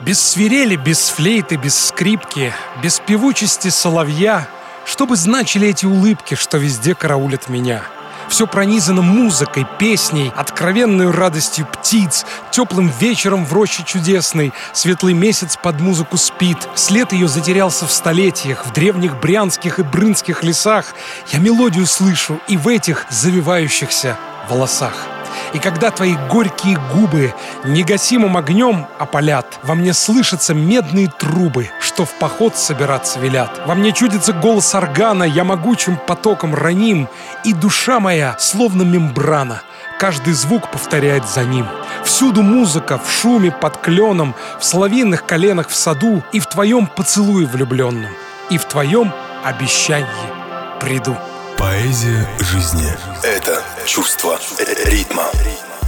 Без свирели, без флейты, без скрипки, без певучести соловья, что бы значили эти улыбки, что везде караулят меня — все пронизано музыкой, песней, откровенной радостью птиц, теплым вечером в роще чудесной, светлый месяц под музыку спит. След ее затерялся в столетиях, в древних брянских и брынских лесах. Я мелодию слышу и в этих завивающихся волосах. И когда твои горькие губы негасимым огнем опалят, во мне слышатся медные трубы, что в поход собираться велят. Во мне чудится голос органа, я могучим потоком раним, и душа моя, словно мембрана, каждый звук повторяет за ним. Всюду музыка, в шуме, под кленом, в соловьиных коленах в саду, и в твоем поцелуе влюбленном, и в твоем обещании приду. Поэзия жизни — это чувство ритма.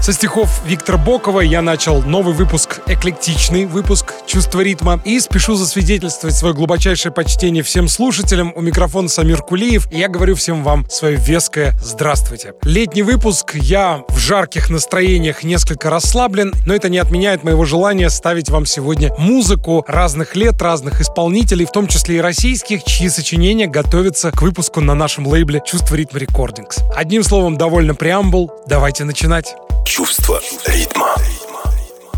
Со стихов Виктора Бокова я начал новый выпуск, эклектичный выпуск «Чувство ритма». И спешу засвидетельствовать свое глубочайшее почтение всем слушателям. У микрофона Самир Кулиев. И я говорю всем вам свое веское «Здравствуйте». Летний выпуск. Я в жарких настроениях несколько расслаблен, но это не отменяет моего желания ставить вам сегодня музыку разных лет, разных исполнителей, в том числе и российских, чьи сочинения готовятся к выпуску на нашем лейбле «Чувство ритма рекордингс». Одним словом, довольно преамбул. Давайте начинать чувство ритма.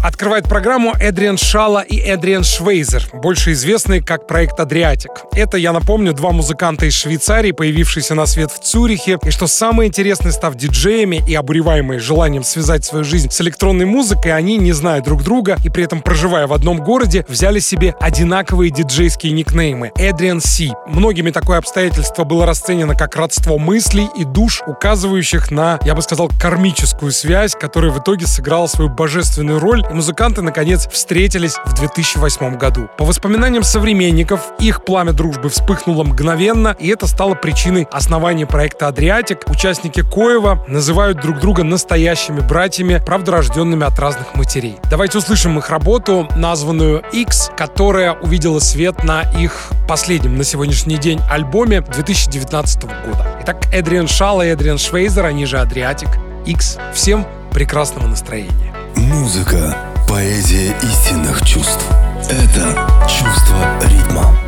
Открывает программу Эдриан Шала и Эдриан Швейзер, больше известные как проект «Адриатик». Это, я напомню, два музыканта из Швейцарии, появившиеся на свет в Цюрихе, и что самое интересное, став диджеями и обуреваемые желанием связать свою жизнь с электронной музыкой, они, не зная друг друга и при этом проживая в одном городе, взяли себе одинаковые диджейские никнеймы Эдриан Си. Многими такое обстоятельство было расценено как родство мыслей и душ, указывающих на, я бы сказал, кармическую связь, которая в итоге сыграла свою божественную роль музыканты, наконец, встретились в 2008 году. По воспоминаниям современников, их пламя дружбы вспыхнуло мгновенно, и это стало причиной основания проекта «Адриатик». Участники Коева называют друг друга настоящими братьями, правда, рожденными от разных матерей. Давайте услышим их работу, названную X, которая увидела свет на их последнем на сегодняшний день альбоме 2019 года. Итак, Эдриан Шала и Эдриан Швейзер, они же Адриатик, X. Всем прекрасного настроения. Музыка – поэзия истинных чувств. Это чувство ритма.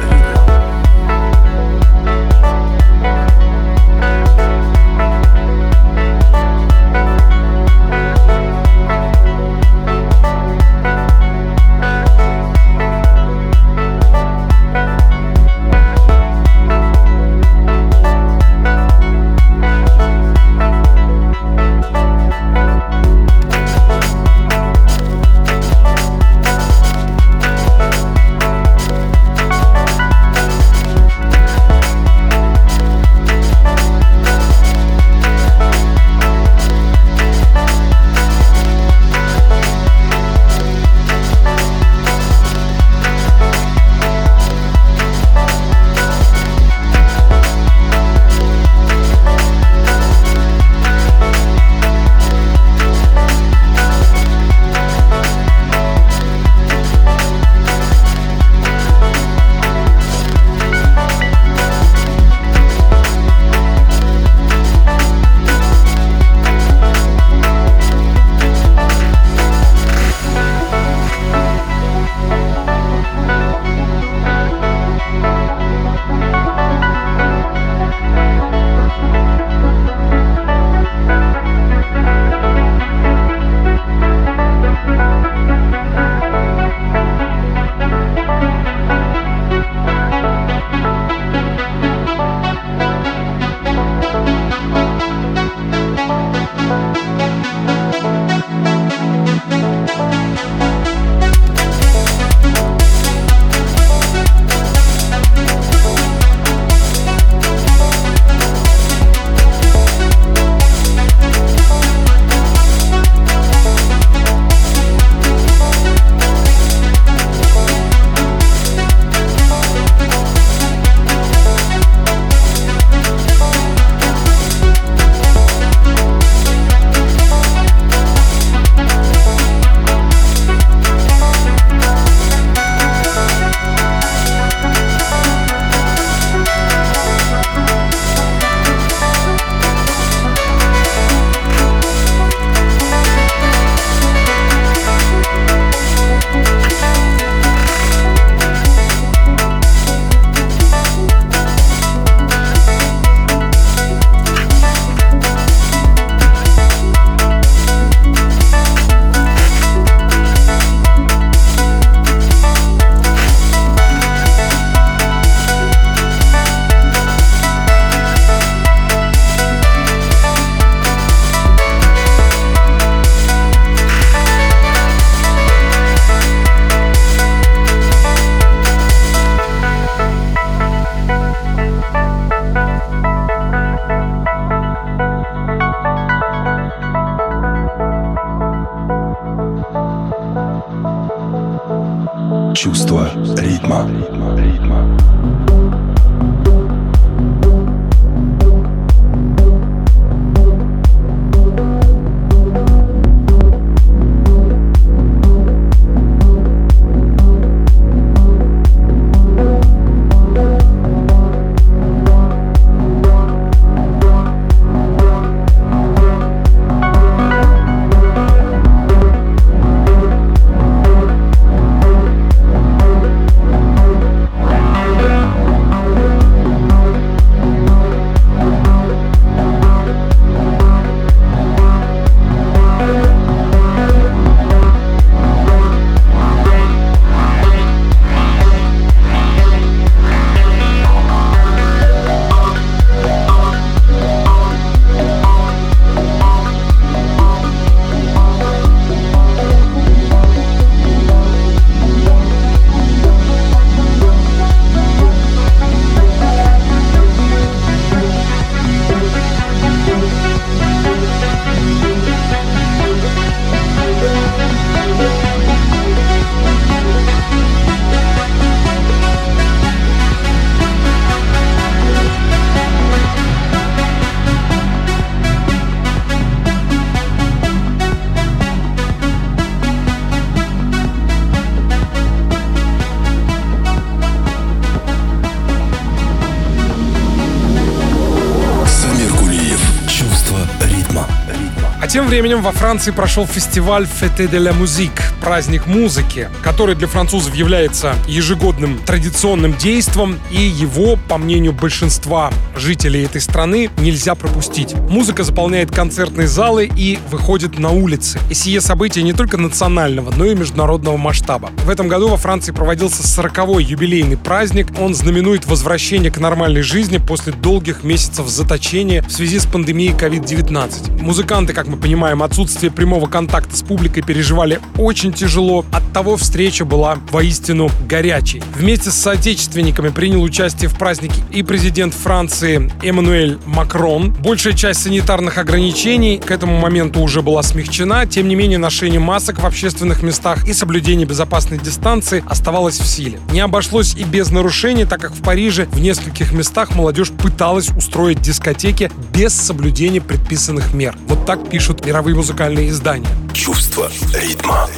Временем во Франции прошел фестиваль Fête de la Musique, праздник музыки, который для французов является ежегодным традиционным действом, и его, по мнению большинства жителей этой страны, нельзя пропустить. Музыка заполняет концертные залы и выходит на улицы. И сие событие не только национального, но и международного масштаба. В этом году во Франции проводился 40-й юбилейный праздник. Он знаменует возвращение к нормальной жизни после долгих месяцев заточения в связи с пандемией COVID-19. Музыканты, как мы понимаем, отсутствие прямого контакта с публикой переживали очень тяжело. От того встреча была воистину горячей. Вместе с соотечественниками принял участие в празднике и президент Франции Эммануэль Макрон. Большая часть санитарных ограничений к этому моменту уже была смягчена. Тем не менее, ношение масок в общественных местах и соблюдение безопасной дистанции оставалось в силе. Не обошлось и без нарушений, так как в Париже в нескольких местах молодежь пыталась устроить дискотеки без соблюдения предписанных мер. Вот так пишут мировые музыкальные издания. Чувство ритма.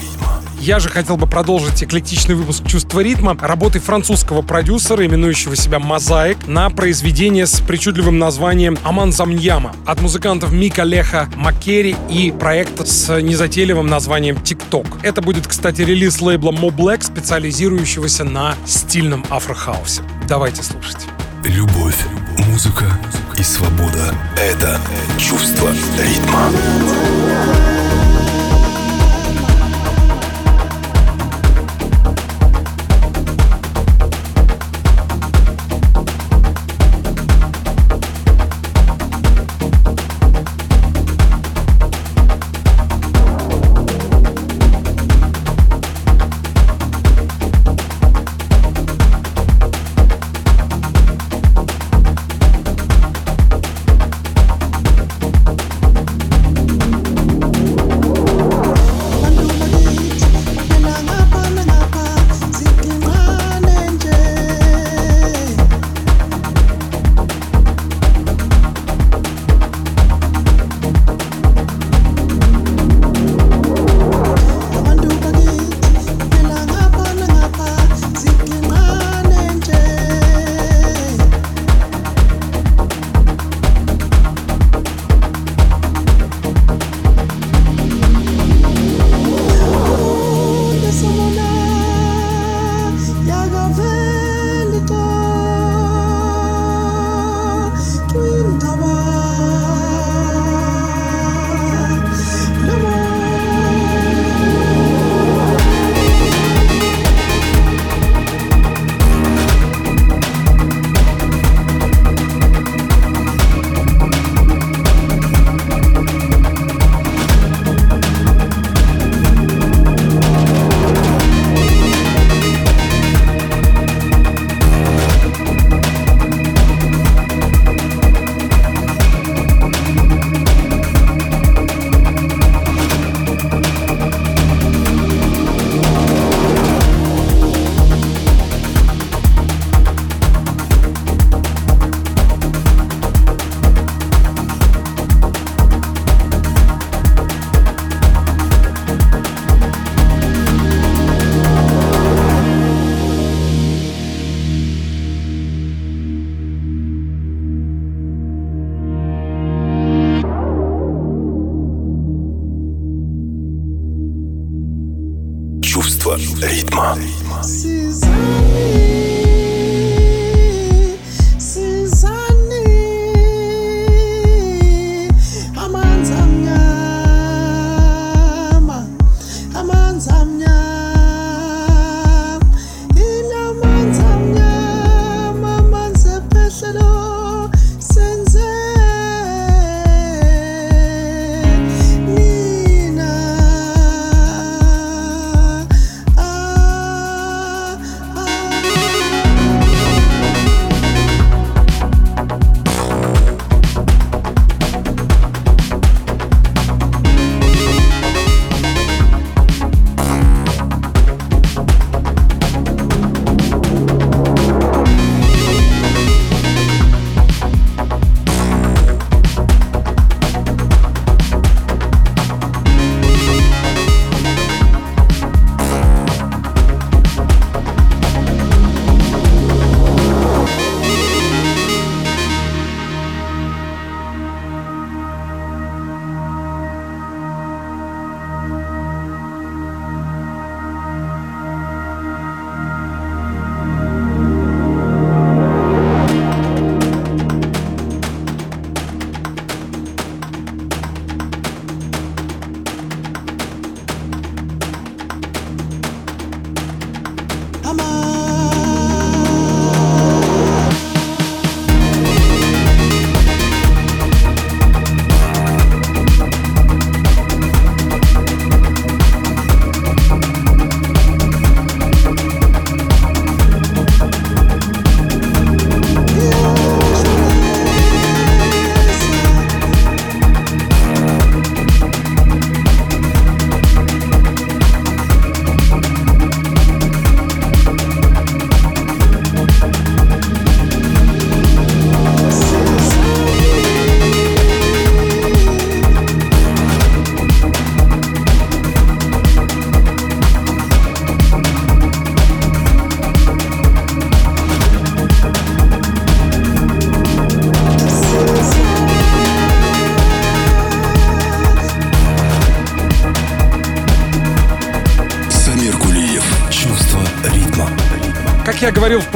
Я же хотел бы продолжить эклектичный выпуск «Чувство ритма» работой французского продюсера, именующего себя «Мозаик», на произведение с причудливым названием «Аман Замньяма» от музыкантов Мика Леха Маккери и проекта с незатейливым названием «ТикТок». Это будет, кстати, релиз лейбла Black, специализирующегося на стильном афрохаусе. Давайте слушать. Любовь, музыка и свобода — это чувство ритма.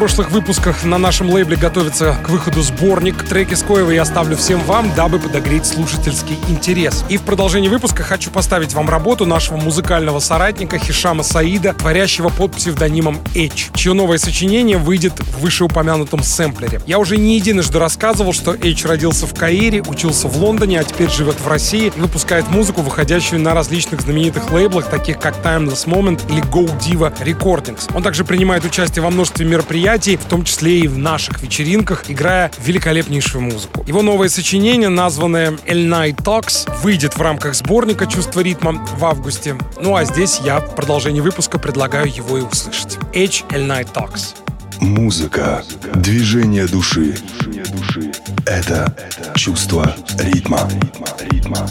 Прошлых выпусках, на нашем лейбле готовится к выходу сборник. Треки с Коева я оставлю всем вам, дабы подогреть слушательский интерес. И в продолжении выпуска хочу поставить вам работу нашего музыкального соратника Хишама Саида, творящего под псевдонимом Эч, чье новое сочинение выйдет в вышеупомянутом сэмплере. Я уже не единожды рассказывал, что Эч родился в Каире, учился в Лондоне, а теперь живет в России и выпускает музыку, выходящую на различных знаменитых лейблах, таких как Timeless Moment или Go Diva Recordings. Он также принимает участие во множестве мероприятий, в том числе и в наших вечеринках, играя великолепнейшую музыку. Его новое сочинение, названное «El Night Talks», выйдет в рамках сборника «Чувство ритма» в августе. Ну а здесь я в продолжении выпуска предлагаю его и услышать. H. El Night Talks. Музыка, движение души. Это чувство ритма. ритма.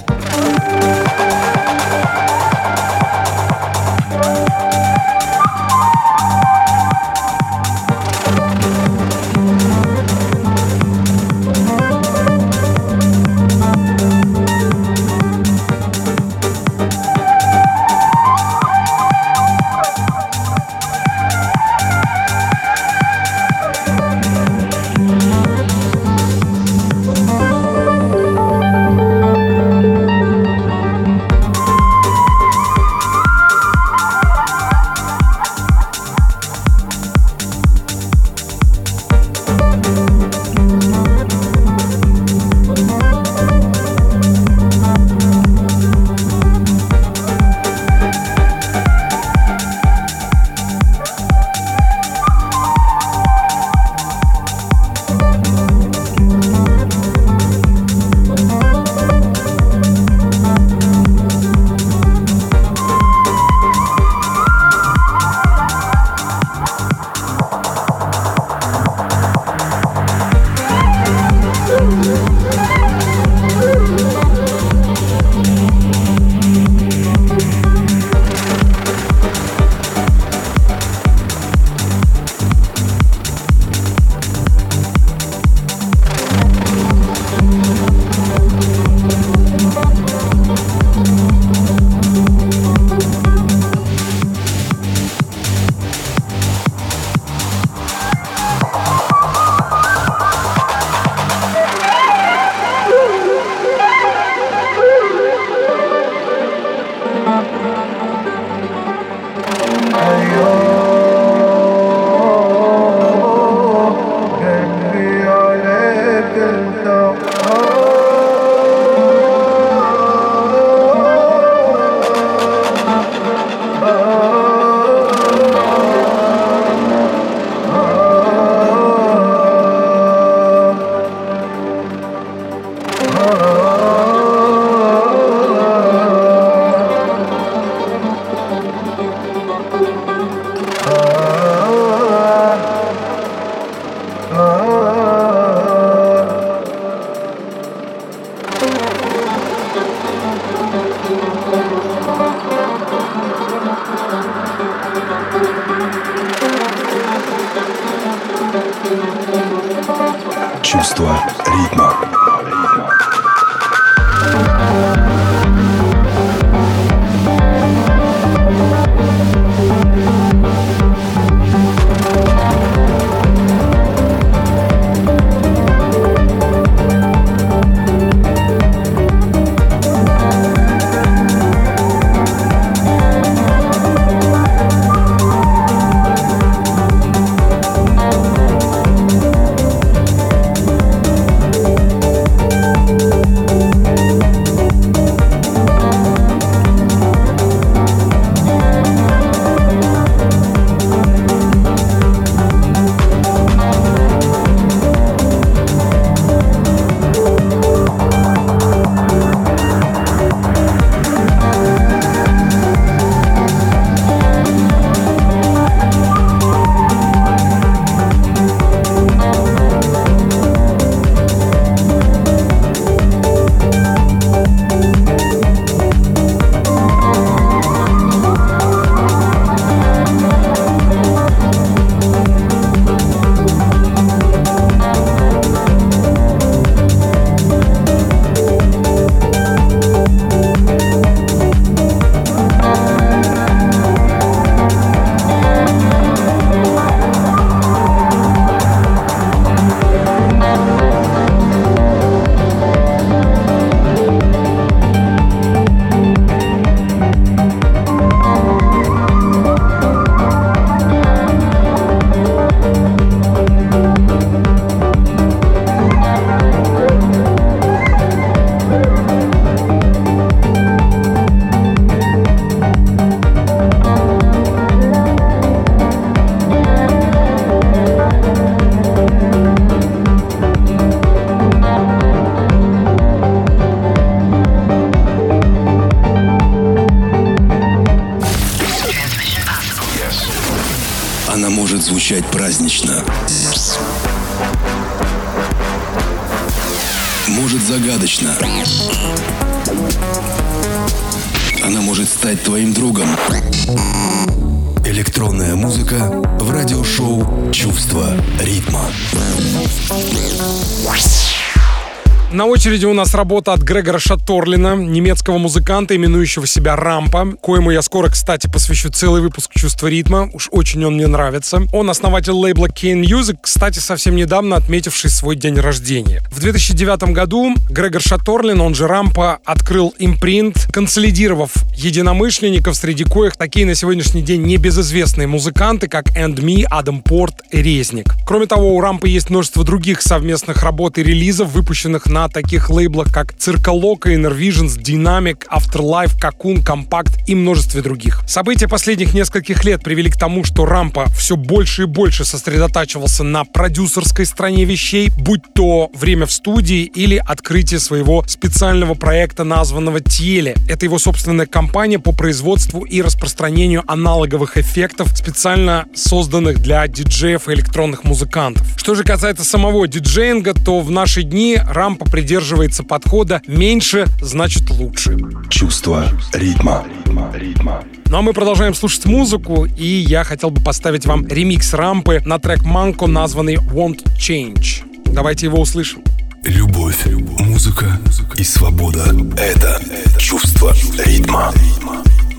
Очереди у нас работа от Грегора Шаторлина, немецкого музыканта, именующего себя Рампа, коему я скоро, кстати, посвящу целый выпуск «Чувство ритма». Уж очень он мне нравится. Он основатель лейбла Kane Music, кстати, совсем недавно отметивший свой день рождения. В 2009 году Грегор Шаторлин, он же Рампа, открыл импринт, консолидировав единомышленников, среди коих такие на сегодняшний день небезызвестные музыканты, как End Me, Адам Порт и Резник. Кроме того, у Рампы есть множество других совместных работ и релизов, выпущенных на таких лейблах, как Цирколока, Inner Visions, Dynamic, Afterlife, Cocoon, Compact и множестве других. События последних нескольких лет привели к тому, что Рампа все больше и больше сосредотачивался на продюсерской стороне вещей, будь то время в студии или открытие своего специального проекта, названного Теле. Это его собственная компания по производству и распространению аналоговых эффектов, специально созданных для диджеев и электронных музыкантов. Что же касается самого диджеинга, то в наши дни Рампа придерживается подхода «меньше значит лучше». Чувство ритма. ритма. Ну а мы продолжаем слушать музыку, и я хотел бы поставить вам ремикс рампы на трек Манко, названный «Won't Change». Давайте его услышим. Любовь, музыка и свобода — это чувство ритма. Тим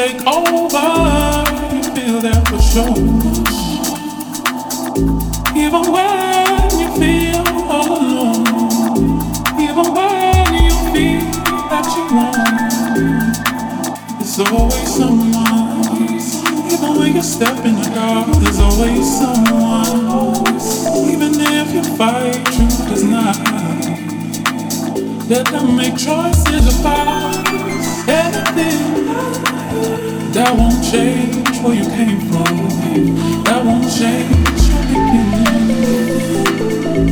take over. You feel that for sure. Even when you feel all alone, even when you feel that you want, there's always someone. Even when you step in the dark, there's always someone. Even if you fight, truth is not. Let them make choices about. That won't change where you came from. That won't change your beginning.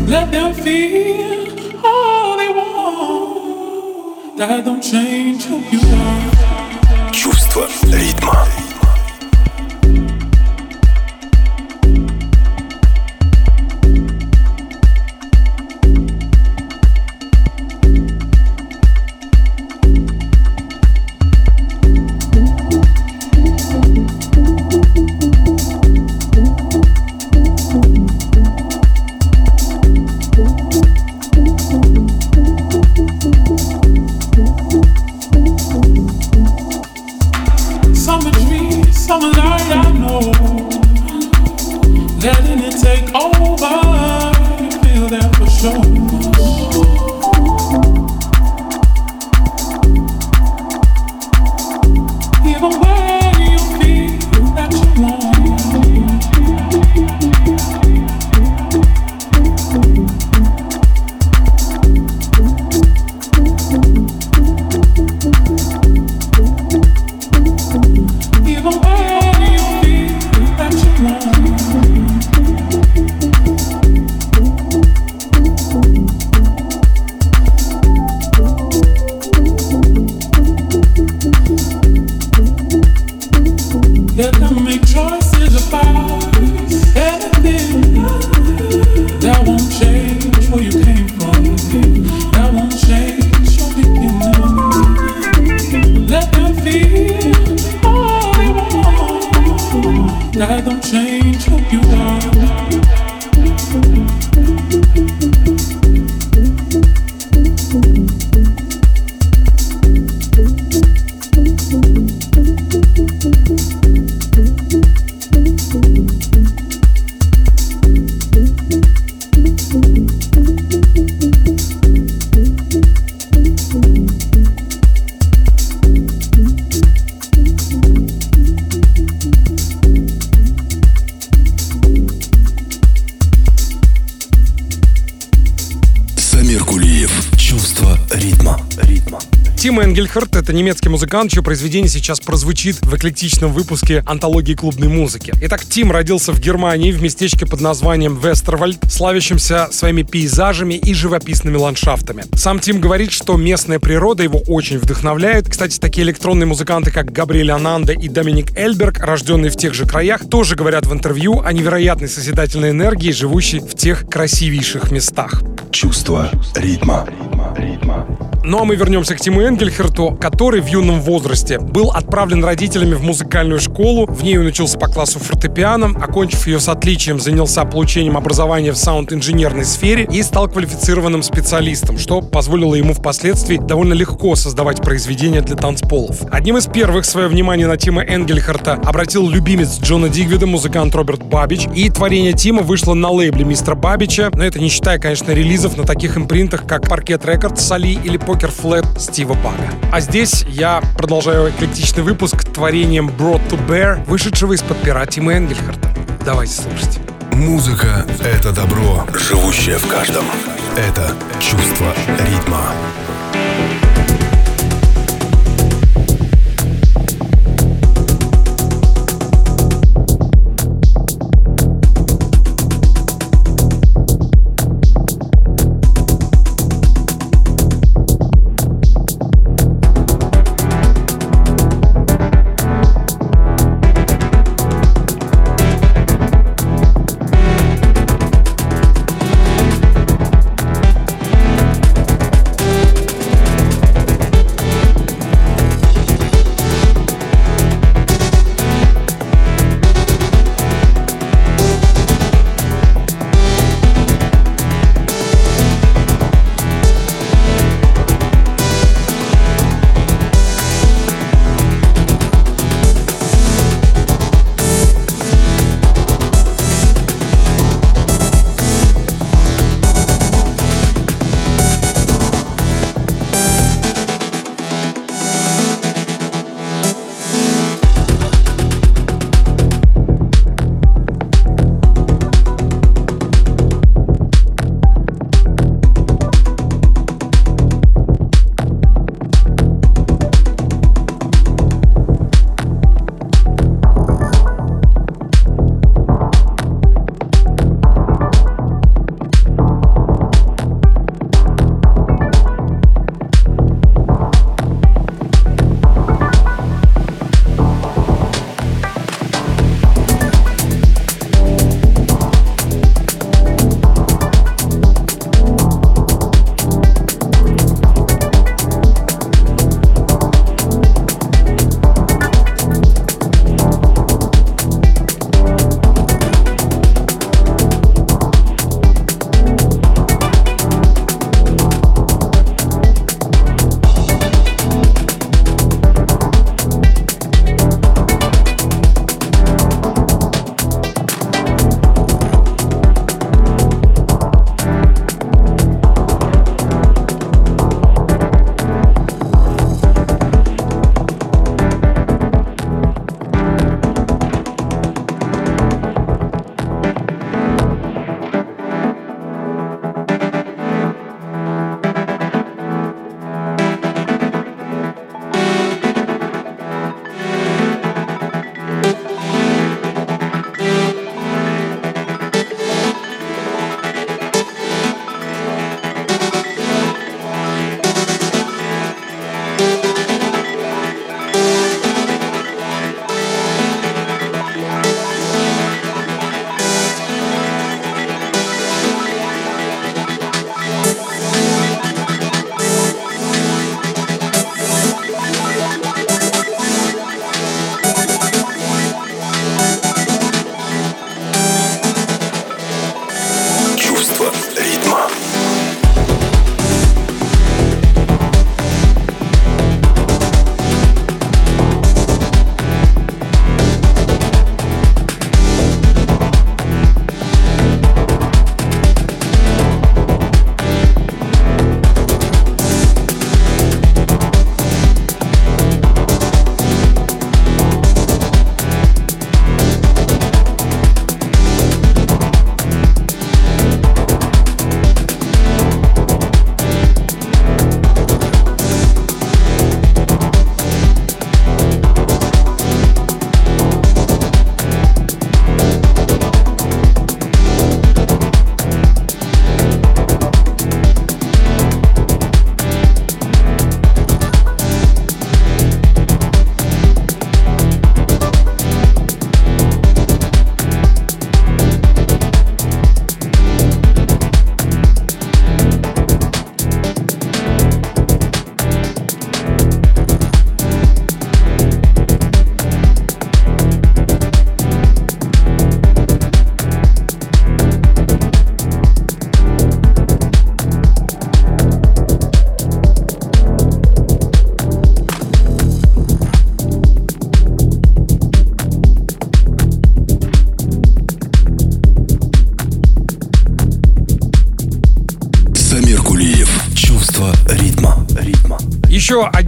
Let them feel all they want. That don't change who you are. Чувство ритма. Это немецкий музыкант, чье произведение сейчас прозвучит в эклектичном выпуске антологии клубной музыки. Итак, Тим родился в Германии в местечке под названием Вестервальд, славящимся своими пейзажами и живописными ландшафтами. Сам Тим говорит, что местная природа его очень вдохновляет. Кстати, такие электронные музыканты, как Габриэль Ананда и Доминик Эльберг, рожденные в тех же краях, тоже говорят в интервью о невероятной созидательной энергии, живущей в тех красивейших местах. Чувство ритма. ритма. Ну а мы вернемся к Тиму Энгельхарту, который в юном возрасте был отправлен родителями в музыкальную школу. В ней он учился по классу фортепиано, окончив ее с отличием, занялся получением образования в sound-инженерной сфере и стал квалифицированным специалистом, что позволило ему впоследствии довольно легко создавать произведения для танцполов. Одним из первых свое внимание на Тима Энгельхарта обратил любимец Джона Дигвида, музыкант Роберт Бабич, и творение Тима вышло на лейбле Мистера Бабича, но это не считая, конечно, релизов на таких импринтах, как Parquet Records, Соли или Poker Flat Стива Бага. А здесь я продолжаю эклектичный выпуск творением Brought to Bear, вышедшего из-под пера Тима Энгельхарта. Давайте слушать. Музыка — это добро, живущее в каждом. Это чувство ритма.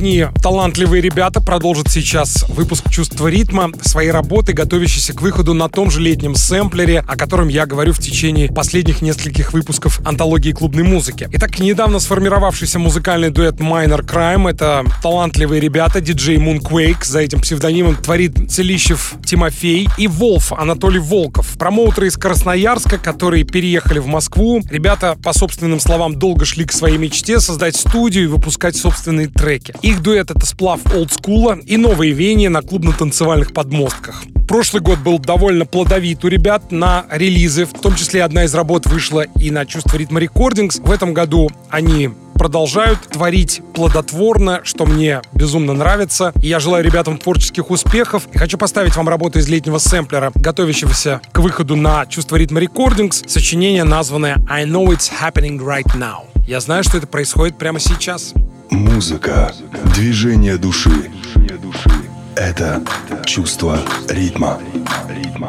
Одни талантливые ребята продолжат сейчас выпуск «Чувство ритма» своей работы, готовящейся к выходу на том же летнем сэмплере, о котором я говорю в течение последних нескольких выпусков антологии клубной музыки. Итак, недавно сформировавшийся музыкальный дуэт Minor Crime — это талантливые ребята, диджей Moonquake, за этим псевдонимом творит Целищев Тимофей и Волф Анатолий Волков, промоутеры из Красноярска, которые переехали в Москву. Ребята, по собственным словам, долго шли к своей мечте создать студию и выпускать собственные треки. Их дуэт — это сплав олдскула и новые веяния на клубно-танцевальных подмостках. Прошлый год был довольно плодовит у ребят на релизы, в том числе одна из работ вышла и на «Чувство ритма рекордингс». В этом году они продолжают творить плодотворно, что мне безумно нравится. И я желаю ребятам творческих успехов. И хочу поставить вам работу из летнего сэмплера, готовящегося к выходу на «Чувство ритма рекордингс», сочинение, названное «I know it's happening right now». Я знаю, что это происходит прямо сейчас. Музыка, движение души. Это чувство ритма. ритма.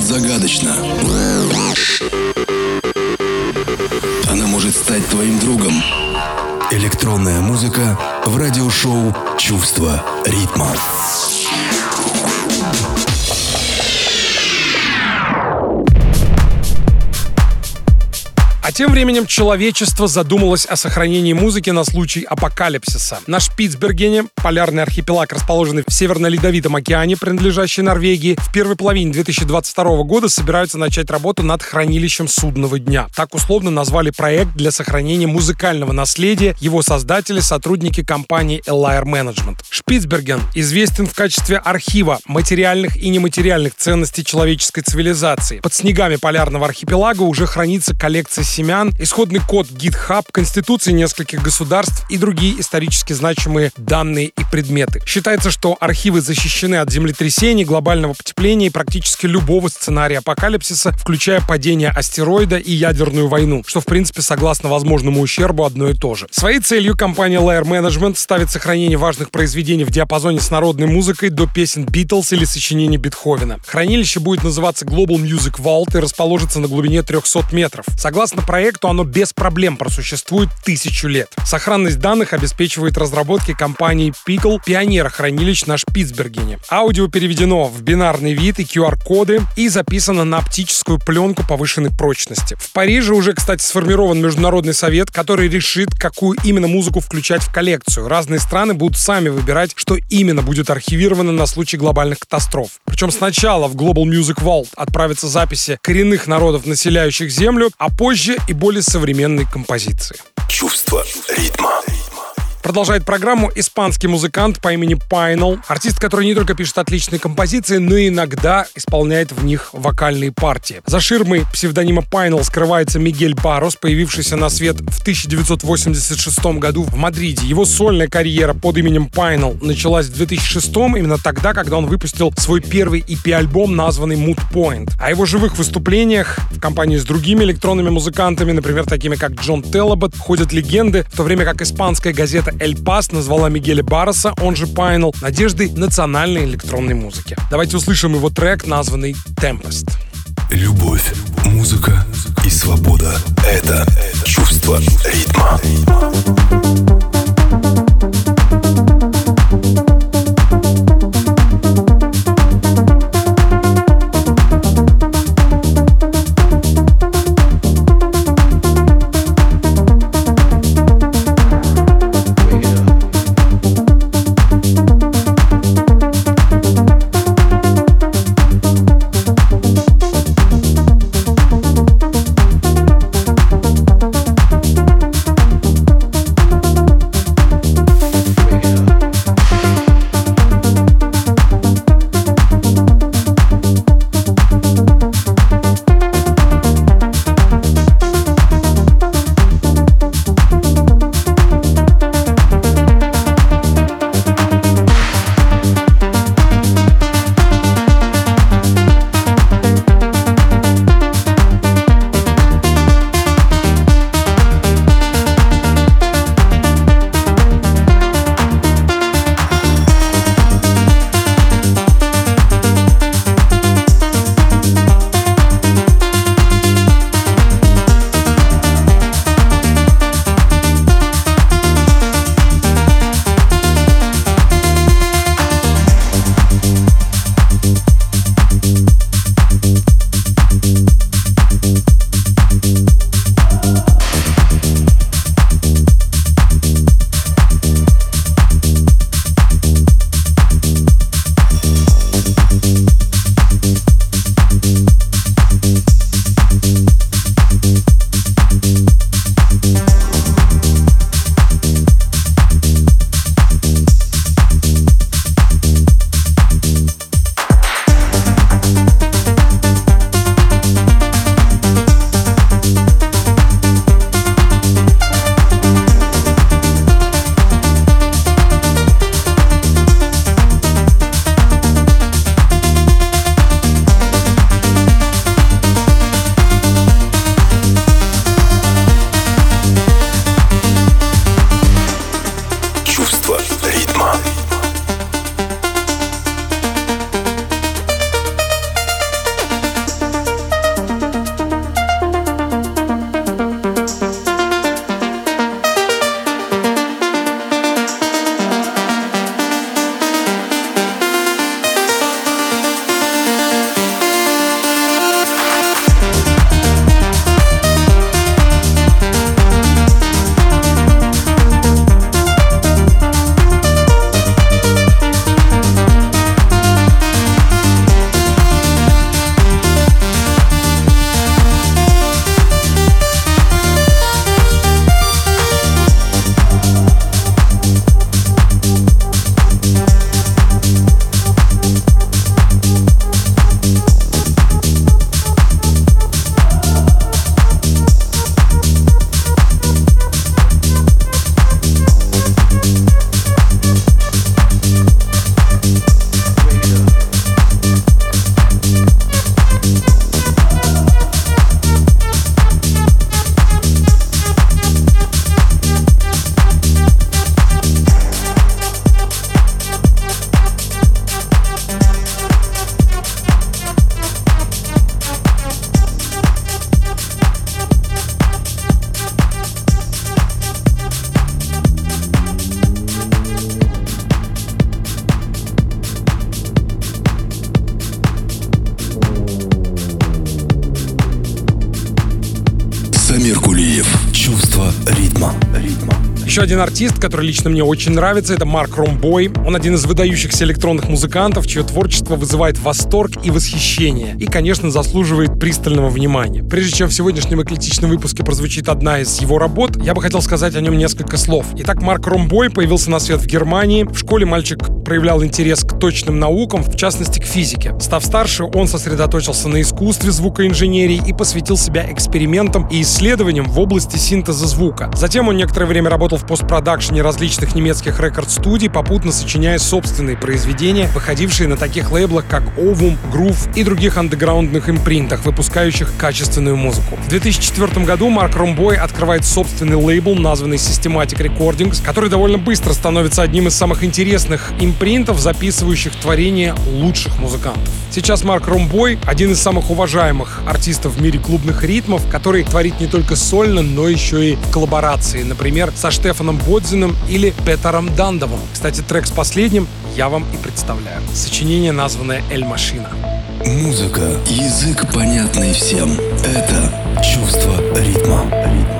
Может загадочно. Она может стать твоим другом. Электронная музыка в радиошоу «Чувство ритма». А тем временем человечество задумалось о сохранении музыки на случай апокалипсиса. На Шпицбергене, полярный архипелаг, расположенный в Северно-Ледовитом океане, принадлежащий Норвегии, в первой половине 2022 года собираются начать работу над хранилищем судного дня. Так условно назвали проект для сохранения музыкального наследия его создатели, сотрудники компании Elire Management. Шпицберген известен в качестве архива материальных и нематериальных ценностей человеческой цивилизации. Под снегами полярного архипелага уже хранится коллекция семян, исходный код GitHub, конституции нескольких государств и другие исторически значимые данные и предметы. Считается, что архивы защищены от землетрясений, глобального потепления и практически любого сценария апокалипсиса, включая падение астероида и ядерную войну, что в принципе согласно возможному ущербу одно и то же. Своей целью компания Layer Management ставит сохранение важных произведений в диапазоне с народной музыкой до песен Beatles или сочинений Бетховена. Хранилище будет называться Global Music Vault и расположится на глубине 300 метров. Согласно проекту оно без проблем просуществует тысячу лет. Сохранность данных обеспечивает разработки компании Pickle, пионера хранилищ на Шпицбергене. Аудио переведено в бинарный вид и QR-коды и записано на оптическую пленку повышенной прочности. В Париже уже, кстати, сформирован международный совет, который решит, какую именно музыку включать в коллекцию. Разные страны будут сами выбирать, что именно будет архивировано на случай глобальных катастроф. Причем сначала в Global Music Vault отправятся записи коренных народов, населяющих Землю, а позже и более современной композиции. Чувство ритма. Продолжает программу испанский музыкант по имени Пайнел. Артист, который не только пишет отличные композиции, но и иногда исполняет в них вокальные партии. За ширмой псевдонима Пайнел скрывается Мигель Барос, появившийся на свет в 1986 году в Мадриде. Его сольная карьера под именем Пайнел началась в 2006 именно тогда, когда он выпустил свой первый EP-альбом, названный Mood Point. О его живых выступлениях в компании с другими электронными музыкантами, например, такими как Джон Теллобот, ходят легенды, в то время как испанская газета газета «Эль Пас» назвала Мигеля Барреса, он же Пайнел, надеждой национальной электронной музыки. Давайте услышим его трек, названный «Tempest». Любовь, музыка и свобода — это чувство ритма. Один артист, который лично мне очень нравится, это Марк Ромбой. Он один из выдающихся электронных музыкантов, чье творчество вызывает восторг и восхищение. И, конечно, заслуживает пристального внимания. Прежде чем в сегодняшнем эклетичном выпуске прозвучит одна из его работ, я бы хотел сказать о нем несколько слов. Итак, Марк Ромбой появился на свет в Германии. В школе мальчик проявлял интерес к точным наукам, в частности к физике. Став старше, он сосредоточился на искусстве звукоинженерии и посвятил себя экспериментам и исследованиям в области синтеза звука. Затем он некоторое время работал в постпродакшене различных немецких рекорд-студий, попутно сочиняя собственные произведения, выходившие на таких лейблах, как Ovum, Groove и других андеграундных импринтах, выпускающих качественную музыку. В 2004 году Марк Ромбой открывает собственный лейбл, названный Systematic Recordings, который довольно быстро становится одним из самых интересных импринтов, записывающих творения лучших музыкантов. Сейчас Марк Ромбой — один из самых уважаемых артистов в мире клубных ритмов, который творит не только сольно, но еще и в коллаборации, например, со Штефаном Бодзиным или Петером Дандовым. Кстати, трек с последним я вам и представляю. Сочинение, названное «Эль Машина». Музыка — язык, понятный всем. Это чувство ритма. ритма.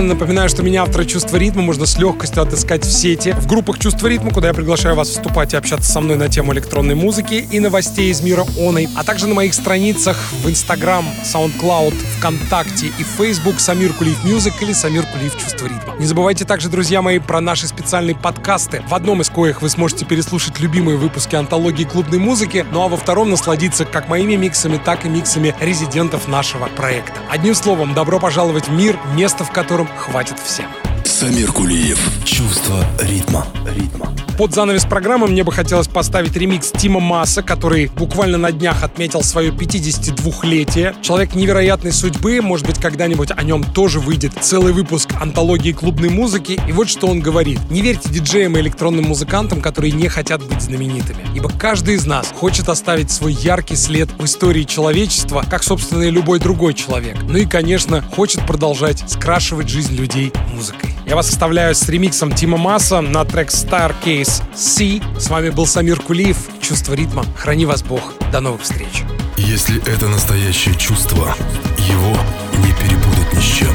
Напоминаю, что меня, автора «Чувства ритма», можно с легкостью отыскать в сети, в группах «Чувство ритма», куда я приглашаю вас вступать и общаться со мной на тему электронной музыки и новостей из мира оной, а также на моих страницах в Instagram, SoundCloud, ВКонтакте и Facebook Самир Кулиев Music или Самир Кулиев Чувство ритма. Не забывайте также, друзья мои, про наши специальные подкасты, в одном из коих вы сможете переслушать любимые выпуски антологии клубной музыки, ну а во втором насладиться как моими миксами, так и миксами резидентов нашего проекта. Одним словом, добро пожаловать в мир, место в котором хватит всем. Самир Кулиев. Чувство ритма. Ритма. Под занавес программы мне бы хотелось поставить ремикс Тима Масса, который буквально на днях отметил свое 52-летие. Человек невероятной судьбы, может быть, когда-нибудь о нем тоже выйдет целый выпуск антологии клубной музыки. И вот что он говорит. Не верьте диджеям и электронным музыкантам, которые не хотят быть знаменитыми. Ибо каждый из нас хочет оставить свой яркий след в истории человечества, как, собственно, и любой другой человек. Ну и, конечно, хочет продолжать скрашивать жизнь людей музыкой. Я вас оставляю с ремиксом Тима Масса на трек Starcase C. С вами был Самир Кулиев. Чувство ритма. Храни вас Бог. До новых встреч. Если это настоящее чувство, его не перепутать ни с чем.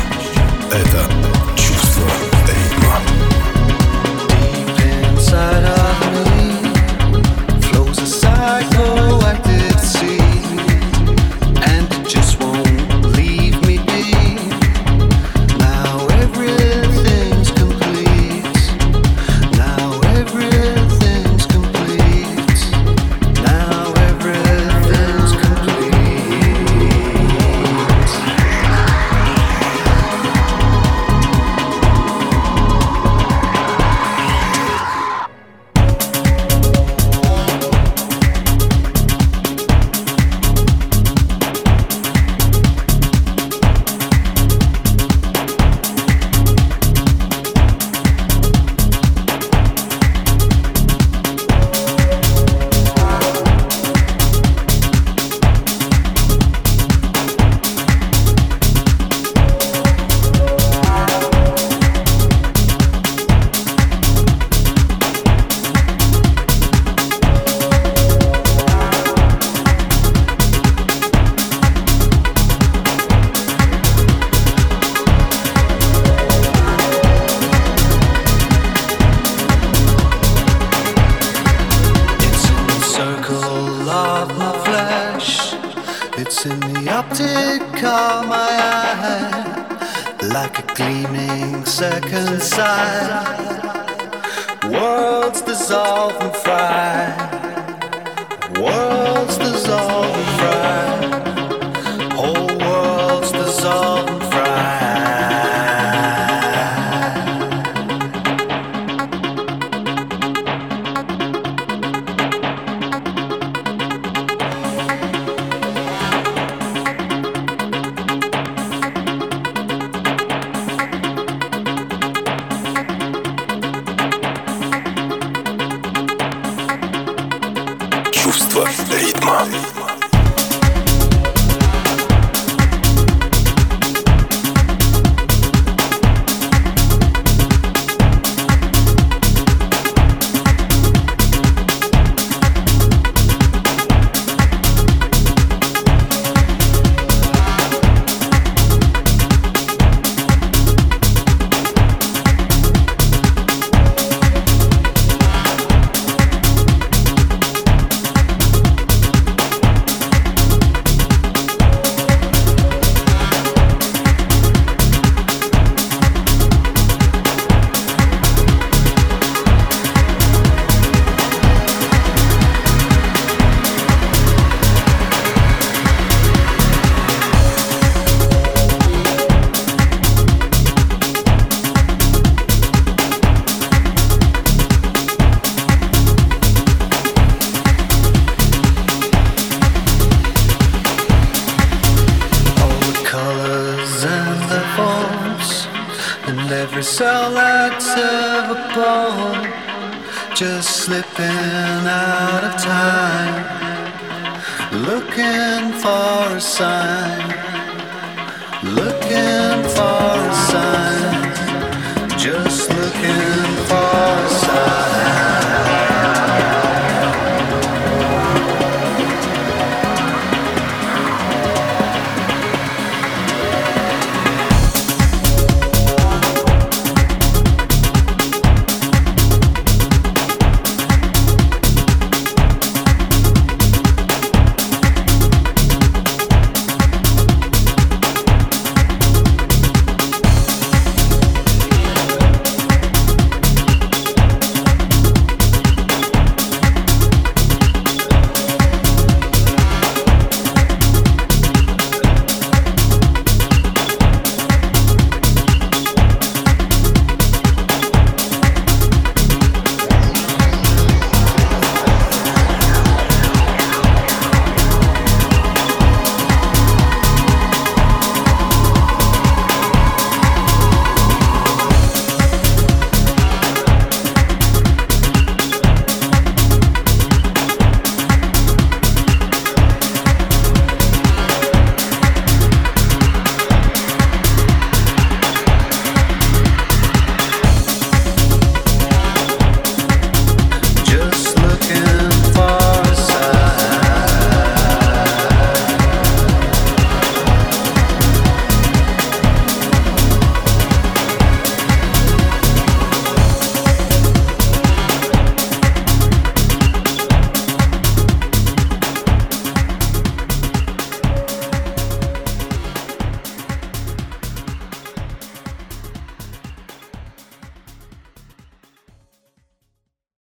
Это worlds dissolve and.